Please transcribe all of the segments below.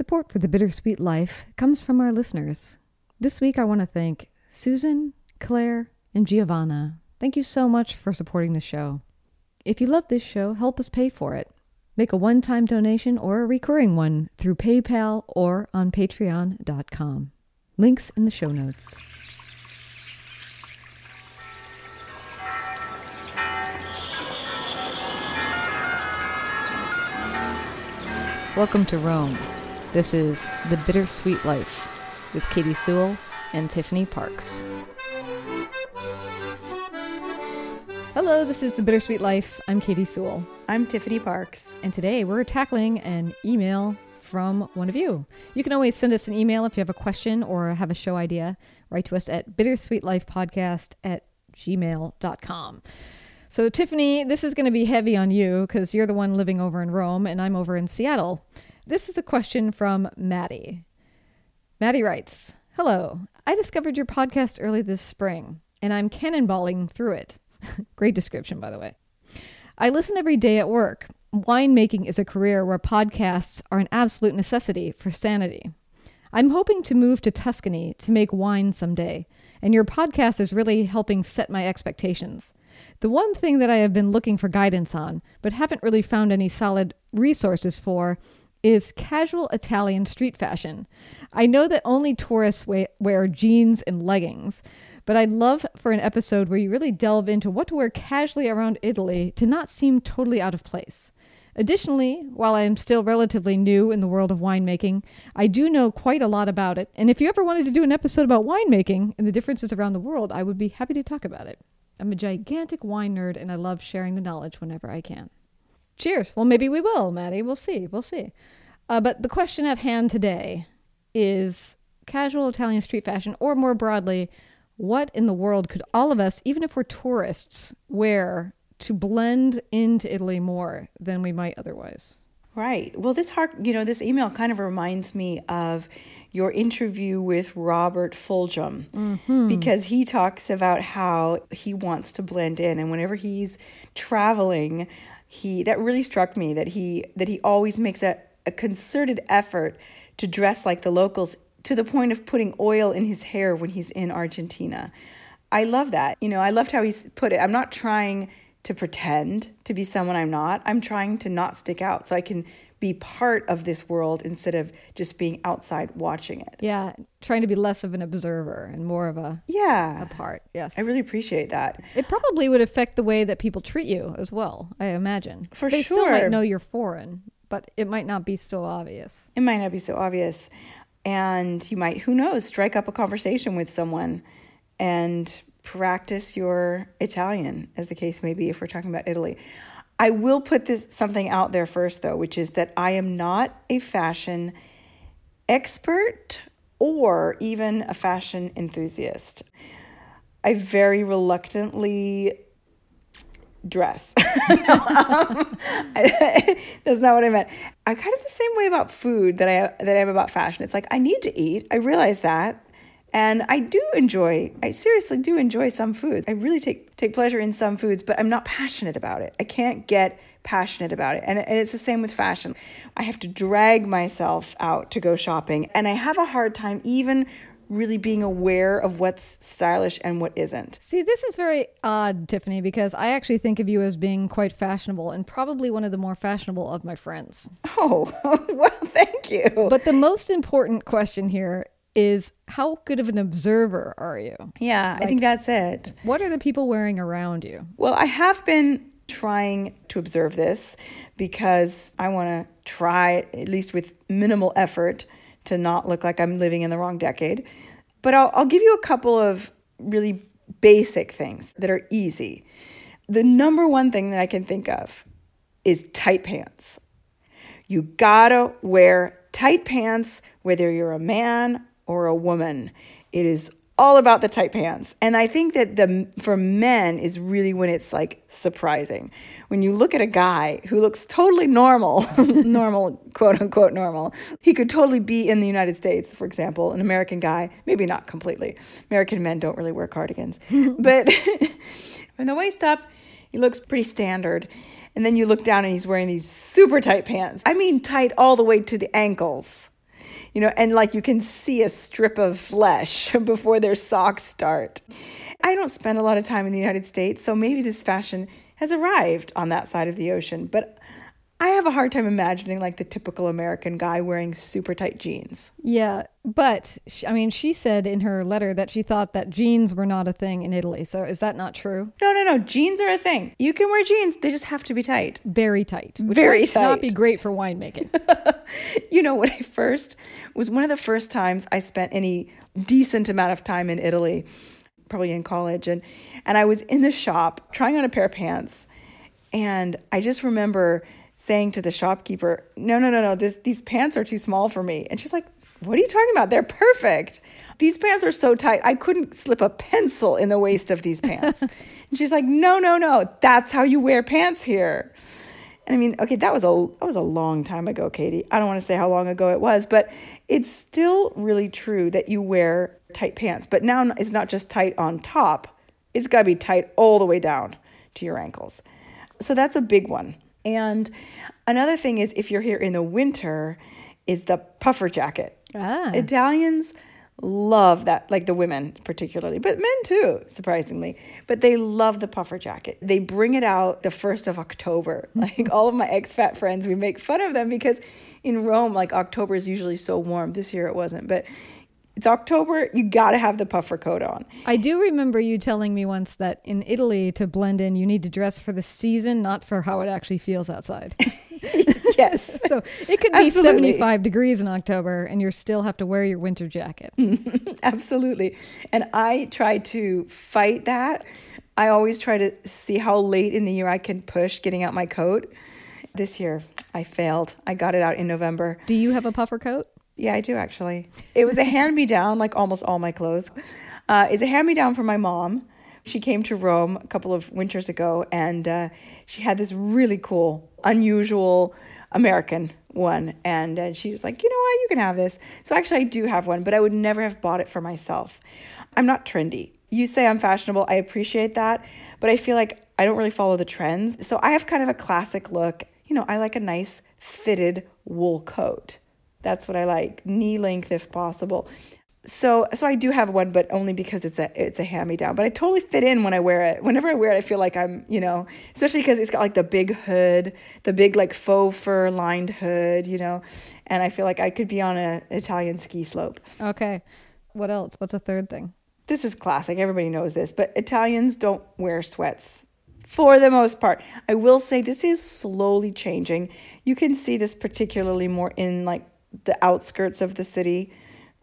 Support for the Bittersweet Life comes from our listeners. This week, I want to thank Susan, Claire, and Giovanna. Thank you so much for supporting the show. If you love this show, help us pay for it. Make a one time donation or a recurring one through PayPal or on patreon.com. Links in the show notes. Welcome to Rome. This is The Bittersweet Life with Katie Sewell and Tiffany Parks. Hello, this is The Bittersweet Life. I'm Katie Sewell. I'm Tiffany Parks. And today we're tackling an email from one of you. You can always send us an email if you have a question or have a show idea. Write to us at bittersweetlifepodcast at gmail.com. So, Tiffany, this is going to be heavy on you because you're the one living over in Rome and I'm over in Seattle. This is a question from Maddie. Maddie writes Hello, I discovered your podcast early this spring and I'm cannonballing through it. Great description, by the way. I listen every day at work. Winemaking is a career where podcasts are an absolute necessity for sanity. I'm hoping to move to Tuscany to make wine someday, and your podcast is really helping set my expectations. The one thing that I have been looking for guidance on, but haven't really found any solid resources for, is casual Italian street fashion. I know that only tourists wear jeans and leggings, but I'd love for an episode where you really delve into what to wear casually around Italy to not seem totally out of place. Additionally, while I am still relatively new in the world of winemaking, I do know quite a lot about it. And if you ever wanted to do an episode about winemaking and the differences around the world, I would be happy to talk about it. I'm a gigantic wine nerd and I love sharing the knowledge whenever I can. Cheers. Well, maybe we will, Maddie. We'll see. We'll see. Uh, but the question at hand today is casual Italian street fashion, or more broadly, what in the world could all of us, even if we're tourists, wear to blend into Italy more than we might otherwise? Right. Well, this heart, you know, this email kind of reminds me of your interview with Robert Fulghum mm-hmm. because he talks about how he wants to blend in and whenever he's traveling, he that really struck me that he that he always makes a, a concerted effort to dress like the locals to the point of putting oil in his hair when he's in Argentina. I love that. You know, I loved how he's put it. I'm not trying to pretend to be someone I'm not. I'm trying to not stick out so I can be part of this world instead of just being outside watching it. Yeah, trying to be less of an observer and more of a yeah a part. Yes, I really appreciate that. It probably would affect the way that people treat you as well. I imagine for sure. they sure. still might know you're foreign, but it might not be so obvious. It might not be so obvious and you might who knows strike up a conversation with someone and practice your Italian as the case may be if we're talking about Italy. I will put this something out there first though, which is that I am not a fashion expert or even a fashion enthusiast. I very reluctantly dress. um, that's not what I meant. I'm kind of the same way about food that I that I am about fashion. It's like I need to eat. I realize that. And I do enjoy, I seriously do enjoy some foods. I really take take pleasure in some foods, but I'm not passionate about it. I can't get passionate about it. And, and it's the same with fashion. I have to drag myself out to go shopping, and I have a hard time even really being aware of what's stylish and what isn't. See, this is very odd, Tiffany, because I actually think of you as being quite fashionable and probably one of the more fashionable of my friends. Oh, well, thank you. But the most important question here is how good of an observer are you? Yeah, like, I think that's it. What are the people wearing around you? Well, I have been trying to observe this because I want to try, at least with minimal effort, to not look like I'm living in the wrong decade. But I'll, I'll give you a couple of really basic things that are easy. The number one thing that I can think of is tight pants. You gotta wear tight pants whether you're a man or a woman. It is all about the tight pants. And I think that the for men is really when it's like surprising. When you look at a guy who looks totally normal, normal, quote unquote normal, he could totally be in the United States, for example, an American guy, maybe not completely. American men don't really wear cardigans. but from the waist up, he looks pretty standard. And then you look down and he's wearing these super tight pants. I mean tight all the way to the ankles you know, and like you can see a strip of flesh before their socks start. I don't spend a lot of time in the United States, so maybe this fashion has arrived on that side of the ocean, but I have a hard time imagining like the typical American guy wearing super tight jeans. Yeah, but sh- I mean, she said in her letter that she thought that jeans were not a thing in Italy. So is that not true? No, no, no. Jeans are a thing. You can wear jeans; they just have to be tight. Very tight. Which Very tight. Not be great for winemaking. you know, when I first was one of the first times I spent any decent amount of time in Italy, probably in college, and and I was in the shop trying on a pair of pants, and I just remember saying to the shopkeeper, "No, no, no, no, this, these pants are too small for me," and she's like, "What are you talking about? They're perfect. These pants are so tight, I couldn't slip a pencil in the waist of these pants." and she's like, "No, no, no, that's how you wear pants here." And I mean, okay, that was a that was a long time ago, Katie. I don't want to say how long ago it was, but it's still really true that you wear tight pants. But now it's not just tight on top; it's got to be tight all the way down to your ankles. So that's a big one. And another thing is, if you're here in the winter, is the puffer jacket. ah. Italians love that, like the women particularly, but men too, surprisingly. But they love the puffer jacket. They bring it out the 1st of October. Like all of my expat friends, we make fun of them because in Rome, like October is usually so warm. This year it wasn't, but it's October, you got to have the puffer coat on. I do remember you telling me once that in Italy, to blend in, you need to dress for the season, not for how it actually feels outside. yes. so it could be Absolutely. 75 degrees in October and you still have to wear your winter jacket. Absolutely. And I try to fight that. I always try to see how late in the year I can push getting out my coat. This year, I failed. I got it out in November. Do you have a puffer coat? Yeah, I do actually. It was a hand me down, like almost all my clothes. Uh, it's a hand me down from my mom. She came to Rome a couple of winters ago and uh, she had this really cool, unusual American one. And uh, she was like, you know what, you can have this. So actually, I do have one, but I would never have bought it for myself. I'm not trendy. You say I'm fashionable, I appreciate that, but I feel like I don't really follow the trends. So I have kind of a classic look. You know, I like a nice fitted wool coat. That's what I like, knee length if possible. So so I do have one, but only because it's a it's a hand me down. But I totally fit in when I wear it. Whenever I wear it, I feel like I'm you know, especially because it's got like the big hood, the big like faux fur lined hood, you know, and I feel like I could be on an Italian ski slope. Okay. What else? What's a third thing? This is classic. Everybody knows this, but Italians don't wear sweats for the most part. I will say this is slowly changing. You can see this particularly more in like the outskirts of the city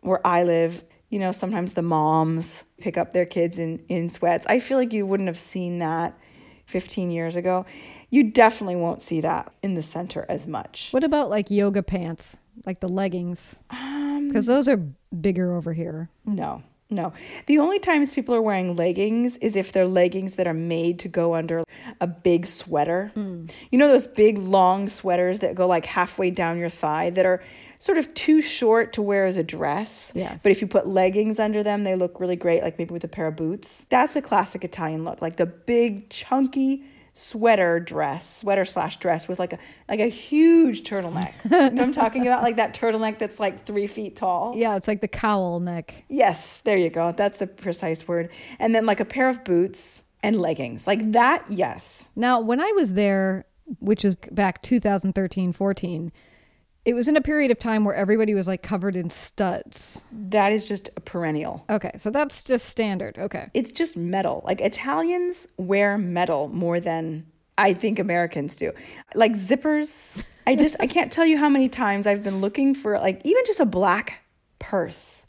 where I live. You know, sometimes the moms pick up their kids in, in sweats. I feel like you wouldn't have seen that 15 years ago. You definitely won't see that in the center as much. What about like yoga pants, like the leggings? Um, because those are bigger over here. No, no. The only times people are wearing leggings is if they're leggings that are made to go under a big sweater. Mm. You know those big long sweaters that go like halfway down your thigh that are sort of too short to wear as a dress. Yeah. But if you put leggings under them, they look really great, like maybe with a pair of boots. That's a classic Italian look, like the big chunky sweater dress, sweater slash dress with like a like a huge turtleneck. you know what I'm talking about? Like that turtleneck that's like three feet tall. Yeah, it's like the cowl neck. Yes, there you go. That's the precise word. And then like a pair of boots and leggings. Like that, yes. Now, when I was there, which was back 2013 14, it was in a period of time where everybody was like covered in studs. That is just a perennial. Okay, so that's just standard. Okay. It's just metal. Like Italians wear metal more than I think Americans do. Like zippers. I just I can't tell you how many times I've been looking for like even just a black purse.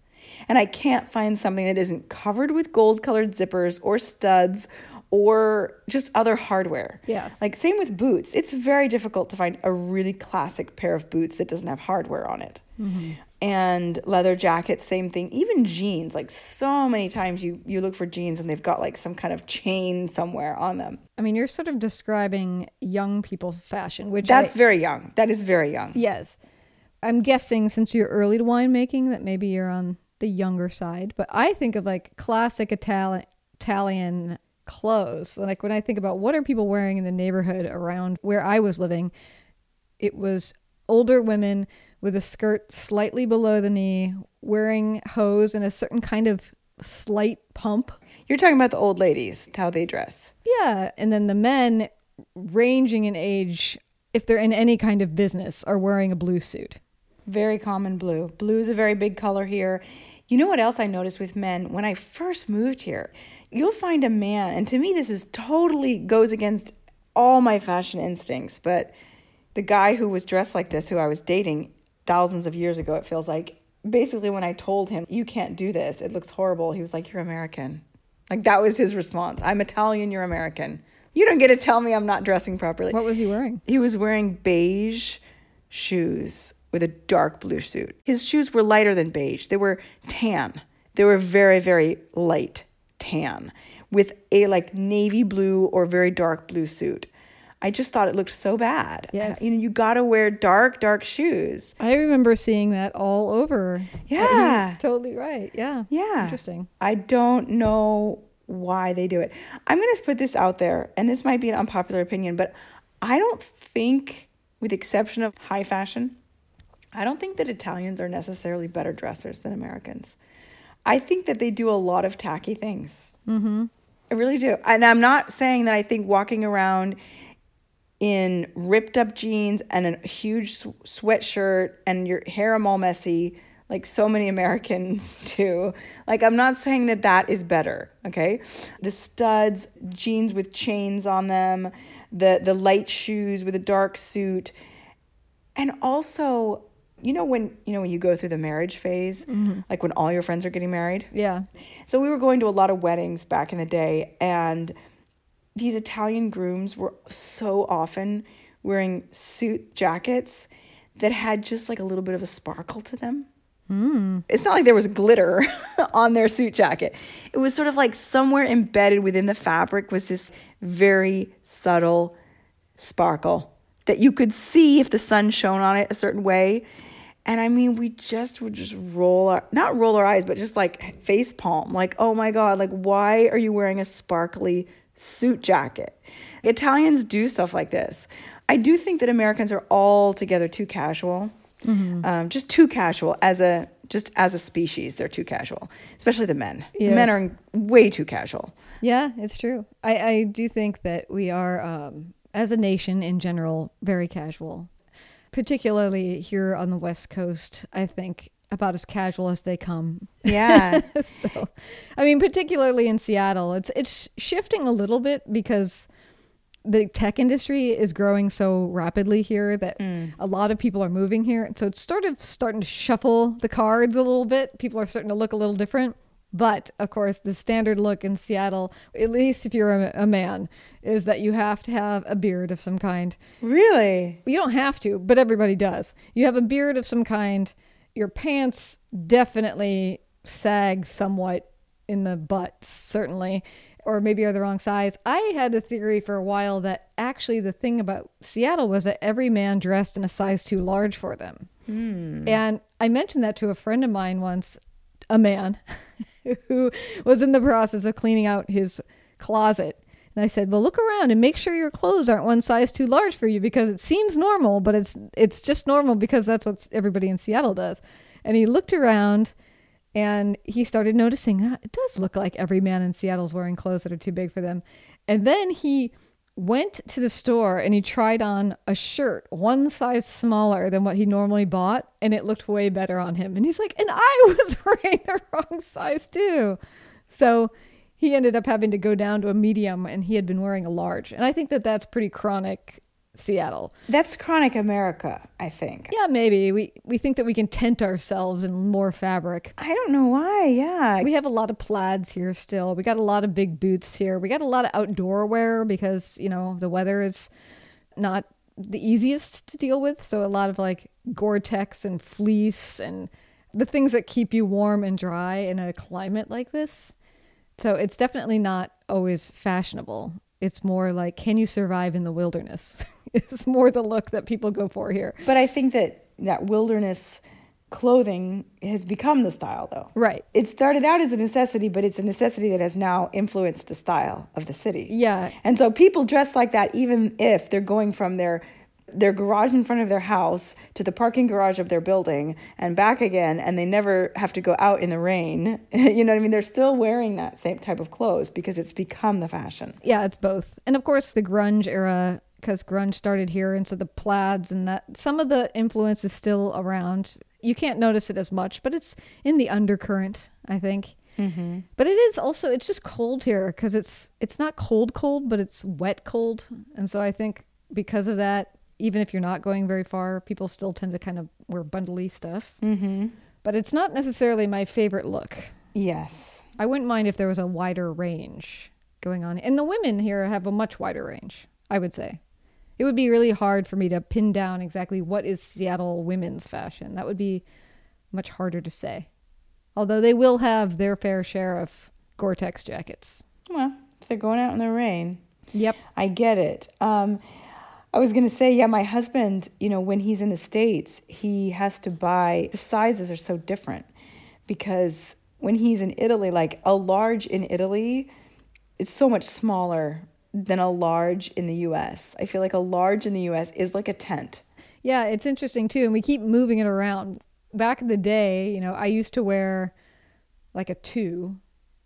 And I can't find something that isn't covered with gold colored zippers or studs or just other hardware. Yes. Like same with boots. It's very difficult to find a really classic pair of boots that doesn't have hardware on it. Mm-hmm. And leather jackets, same thing. Even jeans, like so many times you you look for jeans and they've got like some kind of chain somewhere on them. I mean, you're sort of describing young people fashion, which That's I, very young. That is very young. yes. I'm guessing since you're early to winemaking that maybe you're on the younger side, but I think of like classic Italian Italian clothes. Like when I think about what are people wearing in the neighborhood around where I was living, it was older women with a skirt slightly below the knee, wearing hose and a certain kind of slight pump. You're talking about the old ladies, how they dress. Yeah, and then the men ranging in age if they're in any kind of business are wearing a blue suit. Very common blue. Blue is a very big color here. You know what else I noticed with men when I first moved here? You'll find a man, and to me, this is totally goes against all my fashion instincts, but the guy who was dressed like this, who I was dating thousands of years ago, it feels like, basically, when I told him, You can't do this, it looks horrible, he was like, You're American. Like, that was his response. I'm Italian, you're American. You don't get to tell me I'm not dressing properly. What was he wearing? He was wearing beige shoes with a dark blue suit. His shoes were lighter than beige, they were tan. They were very, very light tan with a like navy blue or very dark blue suit. I just thought it looked so bad. Yes. You know, you got to wear dark, dark shoes. I remember seeing that all over. Yeah. He's totally right. Yeah. Yeah. Interesting. I don't know why they do it. I'm to put this out there, and this might be an unpopular opinion, but I don't think, with the exception of high fashion, I don't think that Italians are necessarily better dressers than Americans. I think that they do a lot of tacky things. Mm-hmm. I really do. And I'm not saying that I think walking around in ripped up jeans and a huge sw- sweatshirt and your hair all messy, like so many Americans do. Like, I'm not saying that that is better, okay? The studs, jeans with chains on them, the, the light shoes with a dark suit. And also, you know when you know when you go through the marriage phase, mm-hmm. like when all your friends are getting married. Yeah. So we were going to a lot of weddings back in the day, and these Italian grooms were so often wearing suit jackets that had just like a little bit of a sparkle to them. Mm. It's not like there was glitter on their suit jacket. It was sort of like somewhere embedded within the fabric was this very subtle sparkle that you could see if the sun shone on it a certain way. And I mean, we just would just roll our, not roll our eyes, but just like face palm, like, oh my God, like, why are you wearing a sparkly suit jacket? Italians do stuff like this. I do think that Americans are altogether too casual, um, just too casual as a just as a species. They're too casual, especially the men. Yeah. Men are way too casual. Yeah, it's true. I, I do think that we are, um, as a nation in general, very casual. Particularly here on the West Coast, I think about as casual as they come. Yeah. so, I mean, particularly in Seattle, it's it's shifting a little bit because the tech industry is growing so rapidly here that mm. a lot of people are moving here. So it's sort of starting to shuffle the cards a little bit. People are starting to look a little different. But of course, the standard look in Seattle, at least if you're a, a man, is that you have to have a beard of some kind. really? You don't have to, but everybody does. You have a beard of some kind. Your pants definitely sag somewhat in the butt, certainly, or maybe are the wrong size. I had a theory for a while that actually the thing about Seattle was that every man dressed in a size too large for them. Hmm. And I mentioned that to a friend of mine once, a man who was in the process of cleaning out his closet. And I said, "Well, look around and make sure your clothes aren't one size too large for you because it seems normal, but it's it's just normal because that's what everybody in Seattle does." And he looked around and he started noticing that it does look like every man in Seattle's wearing clothes that are too big for them. And then he went to the store and he tried on a shirt one size smaller than what he normally bought and it looked way better on him. And he's like, "And I was wearing the wrong size too." So he ended up having to go down to a medium and he had been wearing a large. And I think that that's pretty chronic Seattle. That's chronic America, I think. Yeah, maybe we we think that we can tent ourselves in more fabric. I don't know why. Yeah. We have a lot of plaids here still. We got a lot of big boots here. We got a lot of outdoor wear because, you know, the weather is not the easiest to deal with. So a lot of like Gore-Tex and fleece and the things that keep you warm and dry in a climate like this. So it's definitely not always fashionable. It's more like can you survive in the wilderness? it's more the look that people go for here. But I think that that wilderness clothing has become the style, though. Right. It started out as a necessity, but it's a necessity that has now influenced the style of the city. Yeah. And so people dress like that even if they're going from their their garage in front of their house to the parking garage of their building and back again, and they never have to go out in the rain. you know what I mean? They're still wearing that same type of clothes because it's become the fashion. Yeah, it's both. And of course, the grunge era, because grunge started here, and so the plaids and that, some of the influence is still around. You can't notice it as much, but it's in the undercurrent, I think. Mm-hmm. But it is also it's just cold here because it's it's not cold cold, but it's wet cold, and so I think because of that, even if you're not going very far, people still tend to kind of wear bundly stuff. Mm-hmm. But it's not necessarily my favorite look. Yes. I wouldn't mind if there was a wider range going on, and the women here have a much wider range. I would say. It would be really hard for me to pin down exactly what is Seattle women's fashion. That would be much harder to say although they will have their fair share of Gore-Tex jackets. Well, if they're going out in the rain. Yep. I get it. Um, I was going to say, yeah, my husband, you know, when he's in the States, he has to buy, the sizes are so different because when he's in Italy, like a large in Italy, it's so much smaller than a large in the US. I feel like a large in the US is like a tent. Yeah, it's interesting too. And we keep moving it around back in the day, you know, I used to wear like a two,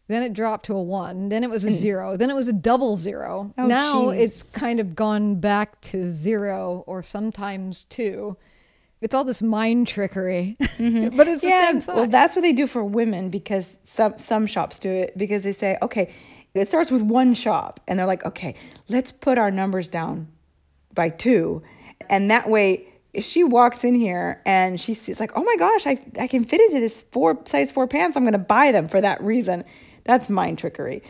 then it dropped to a one, then it was a Mm. zero, then it was a double zero. Oh, now geez. it's kind of gone back to zero or sometimes two. It's all this mind trickery, but it's the same size. Mm-hmm. well, that's what they do for women because some some shops do it because they say, okay, it starts with one shop, and they're like, okay, let's put our numbers down by two, and that way. If she walks in here and she's like, oh my gosh, I, I can fit into this four size four pants, I'm gonna buy them for that reason. That's mind trickery.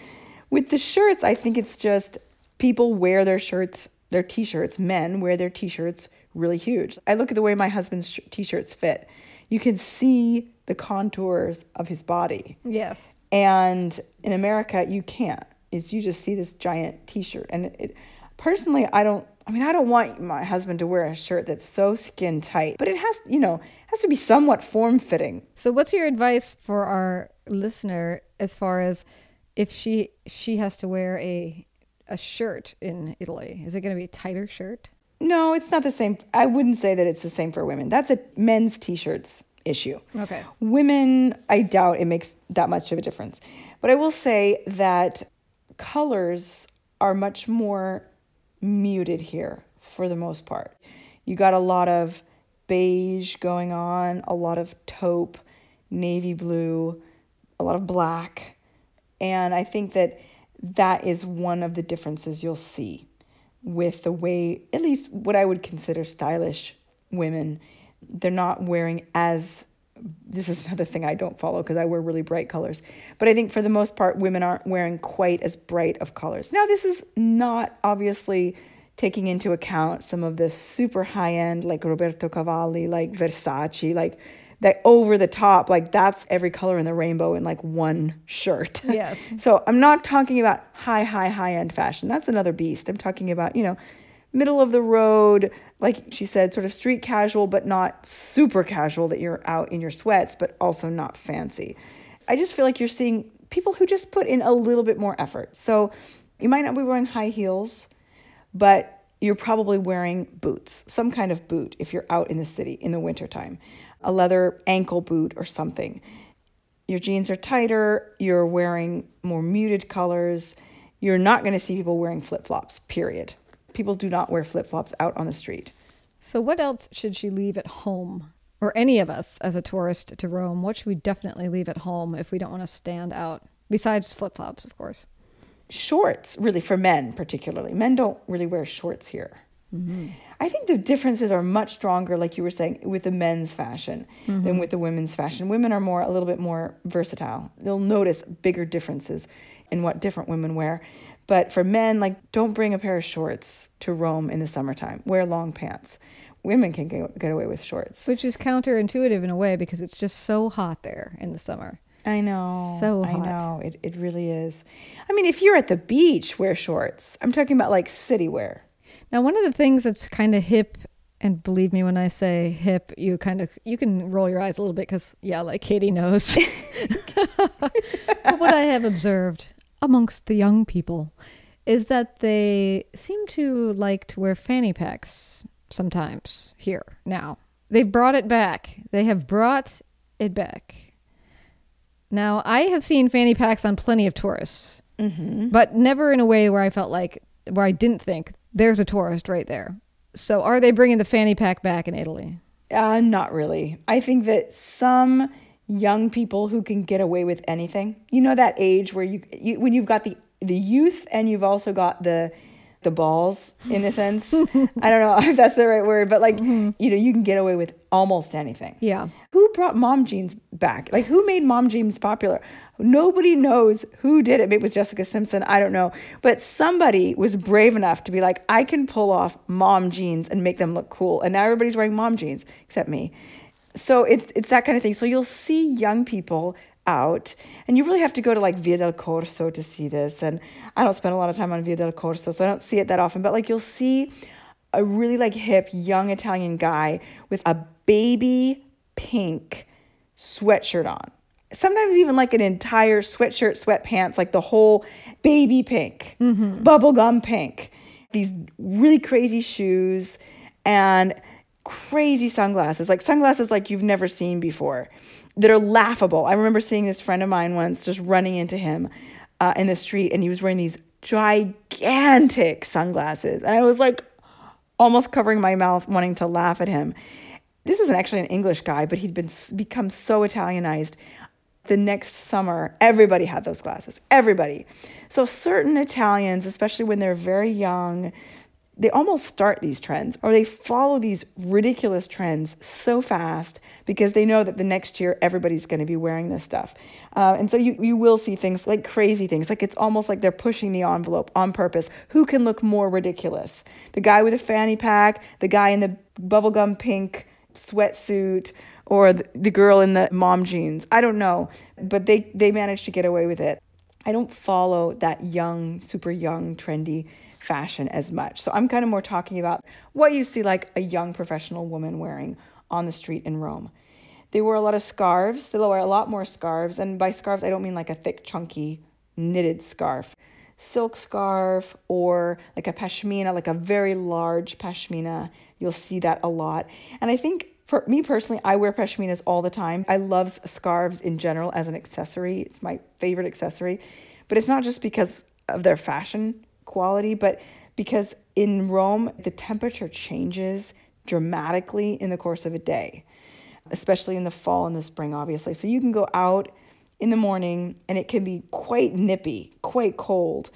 With the shirts, I think it's just people wear their shirts, their t-shirts, men wear their t-shirts really huge. I look at the way my husband's t-shirts fit. You can see the contours of his body. yes. And in America, you can't. It's you just see this giant t-shirt and it, it personally I don't I mean, I don't want my husband to wear a shirt that's so skin tight, but it has, you know, has to be somewhat form fitting. So, what's your advice for our listener as far as if she she has to wear a a shirt in Italy? Is it going to be a tighter shirt? No, it's not the same. I wouldn't say that it's the same for women. That's a men's t-shirts issue. Okay. Women, I doubt it makes that much of a difference. But I will say that colors are much more muted here for the most part. You got a lot of beige going on, a lot of taupe, navy blue, a lot of black. And I think that that is one of the differences you'll see with the way, at least what I would consider stylish women. They're not wearing as this is another thing I don't follow because I wear really bright colors. But I think for the most part, women aren't wearing quite as bright of colors. Now, this is not obviously taking into account some of the super high end, like Roberto Cavalli, like Versace, like that over the top, like that's every color in the rainbow in like one shirt. Yes. so I'm not talking about high, high, high end fashion. That's another beast. I'm talking about, you know, middle of the road, like she said, sort of street casual, but not super casual that you're out in your sweats, but also not fancy. I just feel like you're seeing people who just put in a little bit more effort. So you might not be wearing high heels, but you're probably wearing boots, some kind of boot if you're out in the city in the wintertime, a leather ankle boot or something. Your jeans are tighter, you're wearing more muted colors. You're not going to see people wearing flip flops, period. People do not wear flip flops out on the street. So, what else should she leave at home? Or any of us as a tourist to Rome? What should we definitely leave at home if we don't want to stand out? Besides flip flops, of course. Shorts, really, for men particularly. Men don't really wear shorts here. Mm-hmm. I think the differences are much stronger, like you were saying, with the men's fashion than mm-hmm. with the women's fashion. Women are more, a little bit more versatile. You'll notice bigger differences in what different women wear. But for men, like, don't bring a pair of shorts to Rome in the summertime. Wear long pants. Women can get, get away with shorts. Which is counterintuitive in a way because it's just so hot there in the summer. I know. So hot. I know. It, it really is. I mean, if you're at the beach, wear shorts. I'm talking about like city wear. Now, one of the things that's kind of hip, and believe me when I say hip, you kind of you can roll your eyes a little bit because yeah, like Katie knows. but what I have observed amongst the young people is that they seem to like to wear fanny packs sometimes here now. They've brought it back. They have brought it back. Now, I have seen fanny packs on plenty of tourists, Mm-hmm. but never in a way where I felt like, where I didn't think, there's a tourist right there. So, are they bringing the fanny pack back in Italy? Uh, not really. I think that some young people who can get away with anything, you know, that age where you, you when you've got the the youth and you've also got the the balls in a sense. I don't know if that's the right word, but like mm-hmm. you know, you can get away with almost anything. Yeah. Who brought mom jeans back? Like who made mom jeans popular? Nobody knows who did it. Maybe it was Jessica Simpson. I don't know. But somebody was brave enough to be like, I can pull off mom jeans and make them look cool. And now everybody's wearing mom jeans except me. So it's it's that kind of thing. So you'll see young people out and you really have to go to like Via del Corso to see this and I don't spend a lot of time on Via del Corso so I don't see it that often but like you'll see a really like hip young Italian guy with a baby pink sweatshirt on. Sometimes even like an entire sweatshirt, sweatpants, like the whole baby pink, mm-hmm. bubblegum pink. These really crazy shoes and crazy sunglasses, like sunglasses like you've never seen before that are laughable. I remember seeing this friend of mine once just running into him uh, in the street and he was wearing these gigantic sunglasses. And I was like almost covering my mouth wanting to laugh at him. This was actually an English guy, but he'd been become so Italianized. The next summer, everybody had those glasses. Everybody. So certain Italians, especially when they're very young, they almost start these trends or they follow these ridiculous trends so fast because they know that the next year everybody's going to be wearing this stuff. Uh, and so you, you will see things like crazy things. Like it's almost like they're pushing the envelope on purpose. Who can look more ridiculous? The guy with a fanny pack, the guy in the bubblegum pink sweatsuit, or the, the girl in the mom jeans. I don't know, but they, they managed to get away with it. I don't follow that young, super young, trendy fashion as much. So I'm kind of more talking about what you see like a young professional woman wearing on the street in Rome. They wear a lot of scarves. They wear a lot more scarves. And by scarves, I don't mean like a thick, chunky knitted scarf. Silk scarf or like a pashmina, like a very large pashmina. You'll see that a lot. And I think for me personally, I wear pashminas all the time. I love scarves in general as an accessory. It's my favorite accessory. But it's not just because of their fashion quality, but because in Rome, the temperature changes dramatically in the course of a day, especially in the fall and the spring, obviously. So you can go out in the morning and it can be quite nippy, quite cold.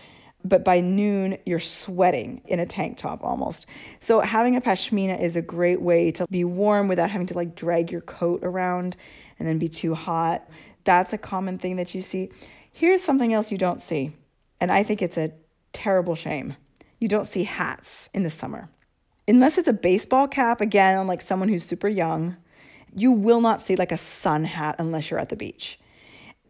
But by noon, you're sweating in a tank top almost. So, having a pashmina is a great way to be warm without having to like drag your coat around and then be too hot. That's a common thing that you see. Here's something else you don't see, and I think it's a terrible shame. You don't see hats in the summer. Unless it's a baseball cap, again, on like someone who's super young, you will not see like a sun hat unless you're at the beach.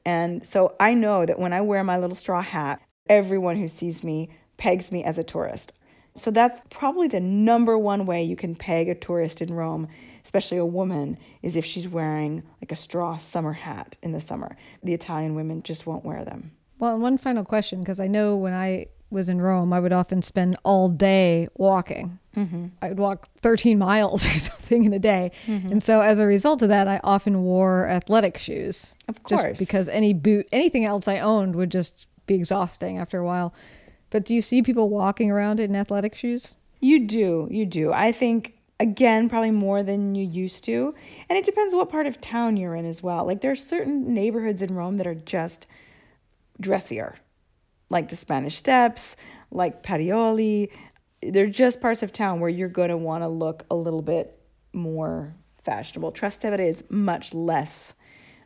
And so I know that when I wear my little straw hat, everyone who sees me pegs me as a tourist. So that's probably the number one way you can peg a tourist in Rome, especially a woman, is if she's wearing like a straw summer hat in the summer. The Italian women just won't wear them. Well, and one final question because I know when I was in Rome, I would often spend all day walking. Mm-hmm. I would walk 13 miles or something in a day. Mm-hmm. And so as a result of that, I often wore athletic shoes. Of course. because any boot, anything else I owned would just be exhausting after a while. But do you see people walking around in athletic shoes? You do. You do. I think, again, probably more than you used to. And it depends what part of town you're in as well. Like, there are certain neighborhoods in Rome that are just dressier, like the Spanish Steps, like Parioli. They're just parts of town where you're going to want to look a little bit more fashionable. Trastevere is much less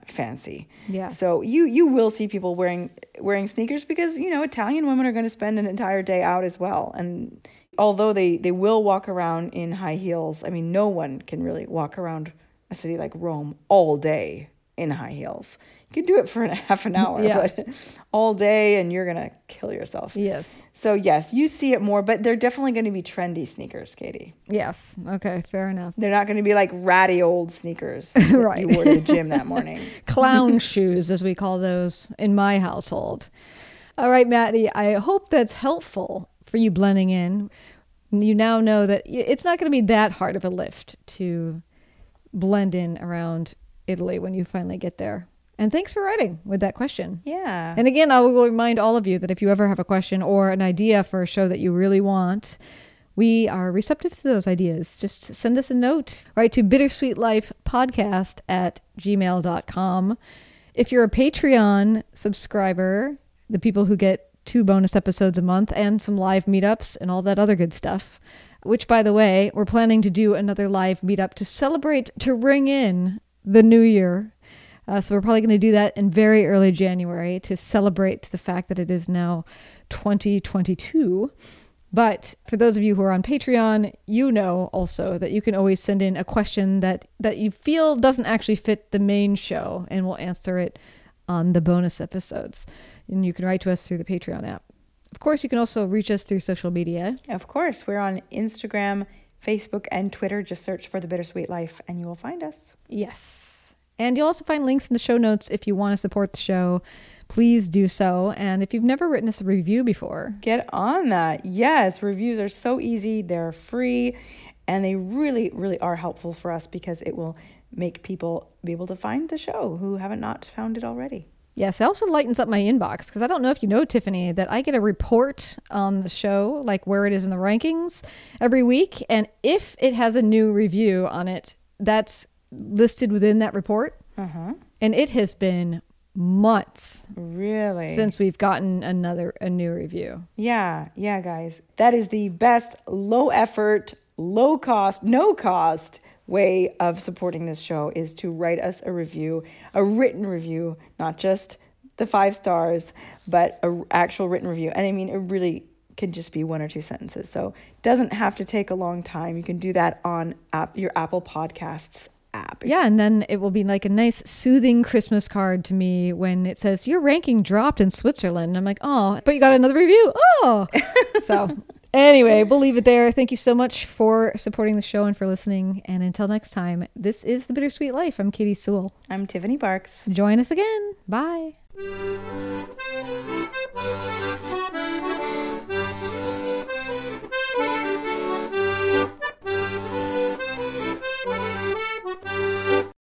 fancy. Yeah. So you you will see people wearing wearing sneakers because you know Italian women are going to spend an entire day out as well. And although they they will walk around in high heels, I mean no one can really walk around a city like Rome all day in high heels. You can do it for a half an hour, Yeah. but all day and you're gonna kill yourself. Yes. So yes, you see it more, but they're definitely going to be trendy sneakers, Katie. Yes. Okay. Fair enough. They're not going to be like ratty old sneakers Right. you wore to the gym that morning. Clown shoes, as we call those in my household. All right, Maddie, I hope that's helpful for you blending in. you now know that it's not going to be that hard of a lift to blend in around Italy when you finally get there. And thanks for writing with that question. Yeah. And again, I will remind all of you that if you ever have a question or an idea for a show that you really want, we are receptive to those ideas. Just send us a note, right, to bittersweetlifepodcast at gmail.com. If you're a Patreon subscriber, the people who get two bonus episodes a month and some live meetups and all that other good stuff, which, by the way, we're planning to do another live meetup to celebrate, to ring in the new year. Uh, so we're probably going to do that in very early January to celebrate the fact that it is now 2022. But for those of you who are on Patreon, you know also that you can always send in a question that, that you feel doesn't actually fit the main show, and we'll answer it on the bonus episodes. And you can write to us through the Patreon app. Of course, you can also reach us through social media. Of course, we're on Instagram, Facebook, and Twitter. Just search for The Bittersweet Life and you will find us. Yes. And you'll also find links in the show notes if you want to support the show. Please do so. And if you've never written us a review before, Get on that. Yes, reviews are so easy, they're free, and they really, really are helpful for us because it will make people be able to find the show who haven't not found it already. Yes, it also lightens up my inbox because I don't know if you know, Tiffany, that I get a report on the show, like where it is in the rankings every week. And if it has a new review on it, that's listed within that report. Uh-huh. And it has been months Really? since we've gotten another a new review. Yeah, yeah, guys. That is the best low effort, low cost, no cost way of supporting this show is to write us a review, a written review, not just the five stars, but a actual written review. And I mean, it really can just be one or two sentences. So it doesn't have to take a long time. You can do that on app, your Apple Podcasts app. Yeah, and then it will be like a nice soothing Christmas card to me when it says your ranking dropped in Switzerland. I'm like, oh, but you got another review. Oh, so anyway, we'll leave it there. Thank you so much for supporting the show and for listening. And until next time, this is the Bittersweet Life. I'm Katie Sewell. I'm Tiffany Parks. Join us again. Bye.